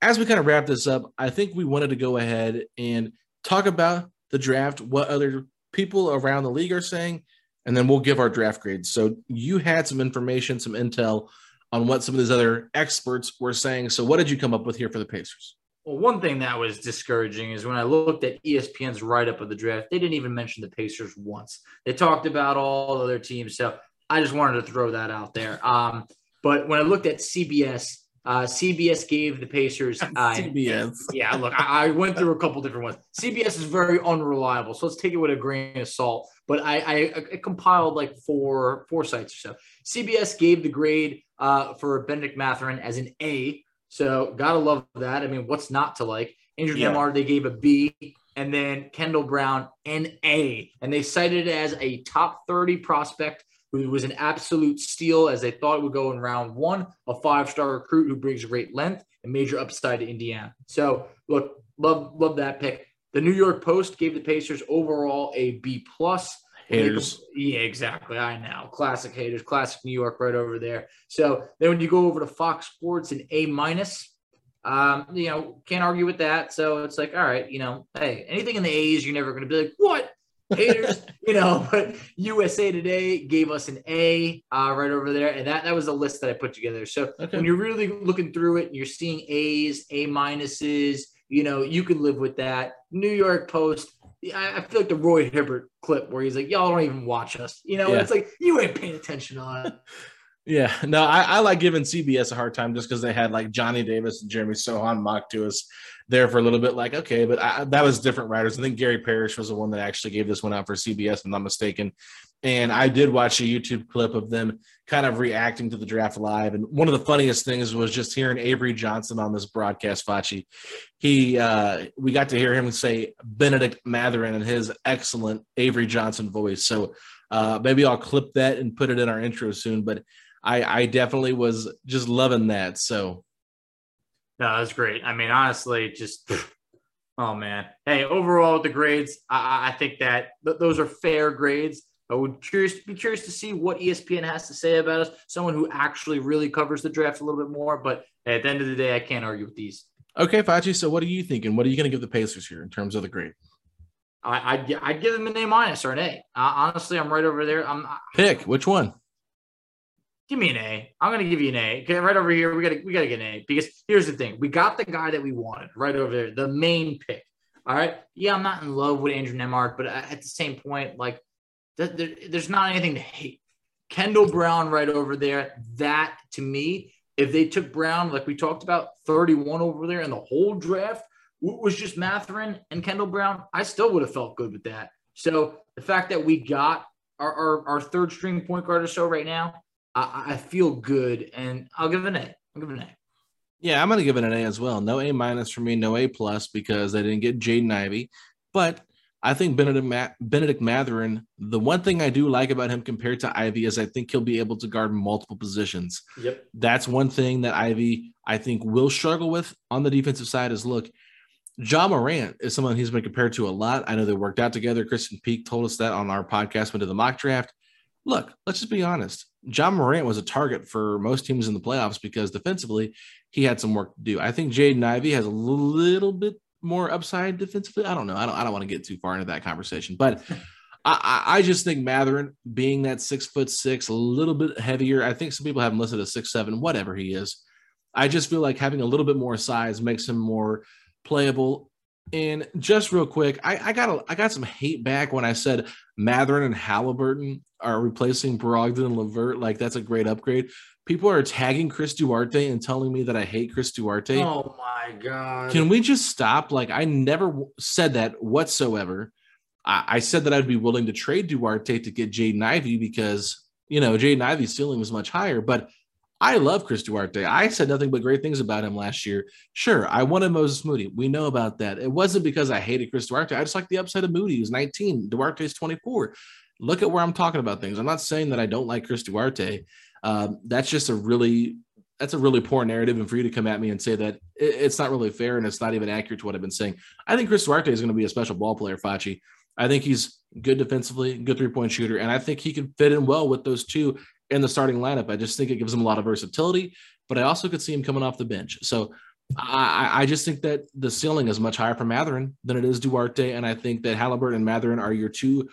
as we kind of wrap this up, I think we wanted to go ahead and talk about the draft, what other people around the league are saying, and then we'll give our draft grades. So you had some information, some intel on what some of these other experts were saying. So what did you come up with here for the Pacers? Well, one thing that was discouraging is when I looked at ESPN's write up of the draft, they didn't even mention the Pacers once. They talked about all the other teams. So I just wanted to throw that out there. Um, but when I looked at CBS, uh, CBS gave the Pacers. <laughs> Uh, CBS. Yeah, look, I, I, went through a couple different ones. CBS is very unreliable, so let's take it with a grain of salt. But I, I, I compiled like four four sites or so. CBS gave the grade uh, for Bennedict Mathurin as an A. So gotta love that. I mean, what's not to like? Andrew yeah. Nembhard, they gave a B, and then Kendall Brown an A, and they cited it as a top 30 prospect who was an absolute steal as they thought it would go in round one, a five-star recruit who brings great length and major upside to Indiana. So look, love love that pick. The New York Post gave the Pacers overall a B plus. Haters. Yeah, exactly. I know. Classic haters, classic New York right over there. So then when you go over to Fox Sports, an A minus. Um, you know, can't argue with that. So it's like, all right, you know, hey, anything in the A's, you're never gonna be like, what? haters, <laughs> you know, but USA Today gave us an A uh, right over there, and that that was a list that I put together. So okay. when you're really looking through it, and you're seeing A's, A minuses, you know, you can live with that. New York Post. I, I feel like the Roy Hibbert clip where he's like, "Y'all don't even watch us," you know. Yeah. It's like you ain't paying attention on it. <laughs> Yeah, no, I, I, like giving CBS a hard time just because they had like Johnny Davis and Jeremy Sochan mock to us there for a little bit. Like, okay, but I, that was different writers. I think Gary Parrish was the one that actually gave this one out for CBS, if I'm not mistaken. And I did watch a YouTube clip of them kind of reacting to the draft live. And one of the funniest things was just hearing Avery Johnson on this broadcast, Facci. He, uh, we got to hear him say Bennedict Mathurin in his excellent Avery Johnson voice. So uh, maybe I'll clip that and put it in our intro soon. But I, I definitely was just loving that. So, no, that's great. I mean, honestly, just oh man. Hey, overall the grades, I, I think that th- those are fair grades. I would curious be curious to see what ESPN has to say about us. Someone who actually really covers the draft a little bit more. But at the end of the day, I can't argue with these. Okay, Facci. So, what are you thinking? What are you going to give the Pacers here in terms of the grade? I, I'd, I'd give them an A minus or an A. Uh, honestly, I'm right over there. I'm pick which one give me an A. I'm gonna give you an A. Okay, right over here, we gotta we gotta get an A because here's the thing: we got the guy that we wanted right over there, the main pick. All right, yeah, I'm not in love with Andrew Nembhard, but at the same point, like, there, there's not anything to hate. Kendall Brown right over there. That to me, if they took Brown, like we talked about, 31 over there, and the whole draft was just Mathurin and Kendall Brown, I still would have felt good with that. So the fact that we got our, our, our third string point guard or so right now, I, I feel good, and I'll give it an A. I'll give it an A. Yeah, I'm going to give it an A as well. No A minus for me, no A plus because they didn't get Jaden Ivey. But I think Bennedict, Ma- Bennedict Mathurin, the one thing I do like about him compared to Ivey is I think he'll be able to guard multiple positions. Yep. That's one thing that Ivey, I think, will struggle with on the defensive side is look, Ja Morant is someone he's been compared to a lot. I know they worked out together. Krysten Peek told us that on our podcast, went to the mock draft. Look, let's just be honest. Ja Morant was a target for most teams in the playoffs because defensively he had some work to do. I think Jaden Ivey has a little bit more upside defensively. I don't know. I don't. I don't want to get too far into that conversation, but <laughs> I, I just think Mathurin being that six foot six, a little bit heavier. I think some people have him listed as six seven, whatever he is. I just feel like having a little bit more size makes him more playable. And just real quick, I, I got a, I got some hate back when I said Mathurin and Haliburton are replacing Brogdon and LeVert. Like that's a great upgrade. People are tagging Chris Duarte and telling me that I hate Chris Duarte. Oh my god! Can we just stop? Like I never said that whatsoever. I, I said that I'd be willing to trade Duarte to get Jaden Ivey because you know Jaden Ivey's ceiling was much higher, but I love Chris Duarte. I said nothing but great things about him last year. Sure, I wanted Moses Moody. We know about that. It wasn't because I hated Chris Duarte. I just like the upside of Moody. He's 19. Duarte is 24. Look at where I'm talking about things. I'm not saying that I don't like Chris Duarte. Um, that's just a really that's a really poor narrative, and for you to come at me and say that it, it's not really fair and it's not even accurate to what I've been saying. I think Chris Duarte is going to be a special ball player, Facci. I think he's good defensively, good three point shooter, and I think he can fit in well with those two in the starting lineup. I just think it gives him a lot of versatility, but I also could see him coming off the bench. So I, I just think that the ceiling is much higher for Mathurin than it is Duarte, and I think that Haliburton and Mathurin are your two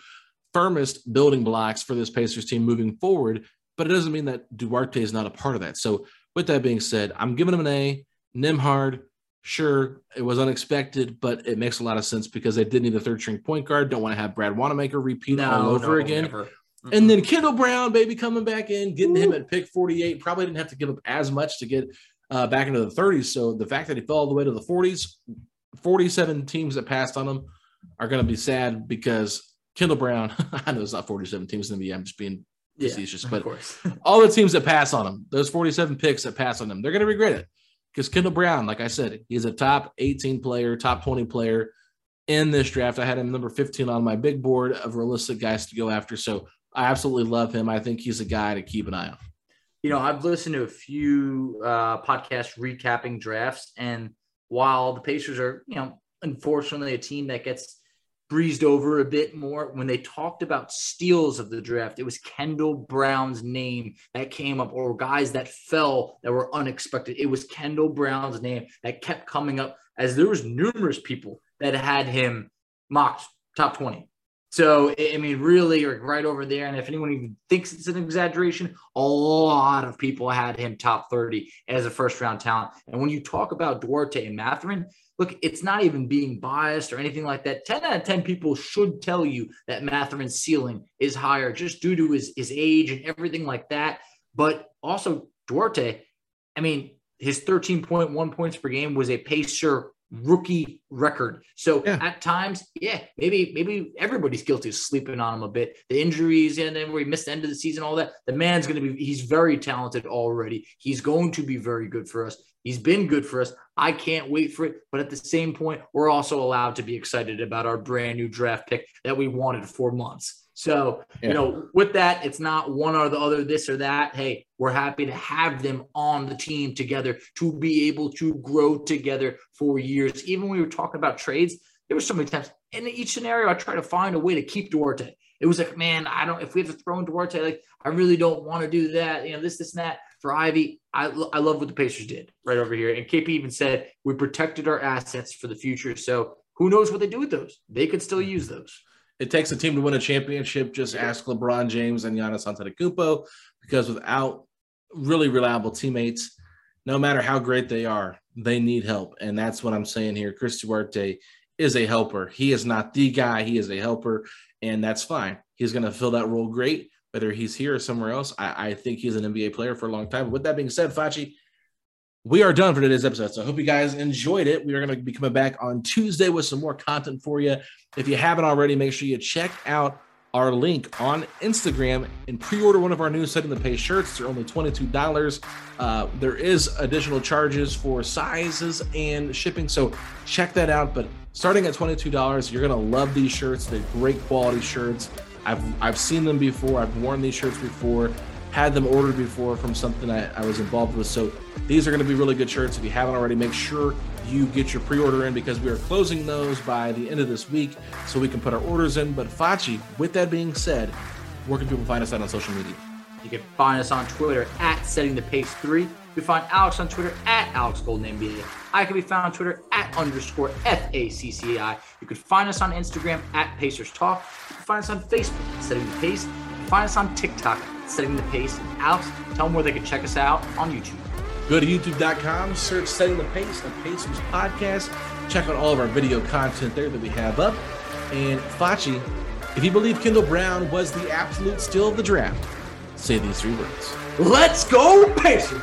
firmest building blocks for this Pacers team moving forward. But it doesn't mean that Duarte is not a part of that. So, with that being said, I'm giving him an A. Nembhard, sure, it was unexpected, but it makes a lot of sense because they did need a third string point guard. Don't want to have Brad Wanamaker repeat No, all over no, again. never. And then Kendall Brown, baby, coming back in, getting him at pick 48. Probably didn't have to give up as much to get uh, back into the 30s. So the fact that he fell all the way to the 40s, 47 teams that passed on him are going to be sad because Kendall Brown, <laughs> I know it's not 47 teams in the NBA, I'm just being Yeah, facetious, of but course. <laughs> all the teams that pass on him, those 47 picks that pass on him, they're going to regret it because Kendall Brown, like I said, he's a top 18 player, top 20 player in this draft. I had him number 15 on my big board of realistic guys to go after. So I absolutely love him. I think he's a guy to keep an eye on. you know, I've listened to a few uh, podcasts recapping drafts, and while the Pacers are, you know, unfortunately a team that gets breezed over a bit more, when they talked about steals of the draft, it was Kendall Brown's name that came up, or guys that fell that were unexpected. It was Kendall Brown's name that kept coming up, as there was numerous people that had him mocked top twenty. So, I mean, really, like right over there. And if anyone even thinks it's an exaggeration, a lot of people had him top 30 as a first round talent. And when you talk about Duarte and Mathurin, look, it's not even being biased or anything like that. 10 out of 10 people should tell you that Mathurin's ceiling is higher just due to his, his age and everything like that. But also, Duarte, I mean, his 13.1 points per game was a Pacer rookie record. So at times, yeah, maybe maybe everybody's guilty of sleeping on him a bit. The injuries and then where he missed the end of the season, all that. The man's going to be he's very talented already. He's going to be very good for us. He's been good for us. I can't wait for it. But at the same point, we're also allowed to be excited about our brand new draft pick that we wanted for months. So, Yeah. you know, with that, it's not one or the other, this or that. Hey, we're happy to have them on the team together to be able to grow together for years. Even when we were talking about trades, there were so many times in each scenario, I try to find a way to keep Duarte. It was like, man, I don't, if we have to throw in Duarte, like, I really don't want to do that. You know, this, this, and that. For Ivey, I, I love what the Pacers did right over here. And KP even said, we protected our assets for the future. So who knows what they do with those? They could still use those. It takes a team to win a championship. Just ask LeBron James and Giannis Antetokounmpo, because without really reliable teammates, no matter how great they are, they need help, and that's what I'm saying here. Chris Duarte is a helper. He is not the guy. He is a helper, and that's fine. He's going to fill that role great, whether he's here or somewhere else. I, I think he's an NBA player for a long time. But with that being said, Facci, we are done for today's episode. So I hope you guys enjoyed it. We are going to be coming back on Tuesday with some more content for you. If you haven't already, make sure you check out our link on Instagram and pre-order one of our new Setting the Pace shirts. They're only $22. Uh, there is additional charges for sizes and shipping, so check that out. But starting at $22, you're gonna love these shirts. They're great quality shirts. I've I've seen them before. I've worn these shirts before. Had them ordered before from something I, I was involved with. So these are going to be really good shirts. If you haven't already, make sure you get your pre-order in because we are closing those by the end of this week so we can put our orders in. But Facci, with that being said, where can people find us out on social media? You can find us on Twitter at Setting the Pace 3. You can find Alex on Twitter at Alex Golden NBA. I can be found on Twitter at underscore F-A-C-C-I. You can find us on Instagram at Pacers Talk. You can find us on Facebook, Setting the Pace. You can find us on TikTok, Setting the Pace. And Alex, tell them where they can check us out on YouTube. Go to youtube.com, search Setting the Pace, the Pacers podcast. Check out all of our video content there that we have up. And Facci, if you believe Kendall Brown was the absolute steal of the draft, say these three words. Let's go, Pacers!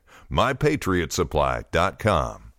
MyPatriotSupply.com.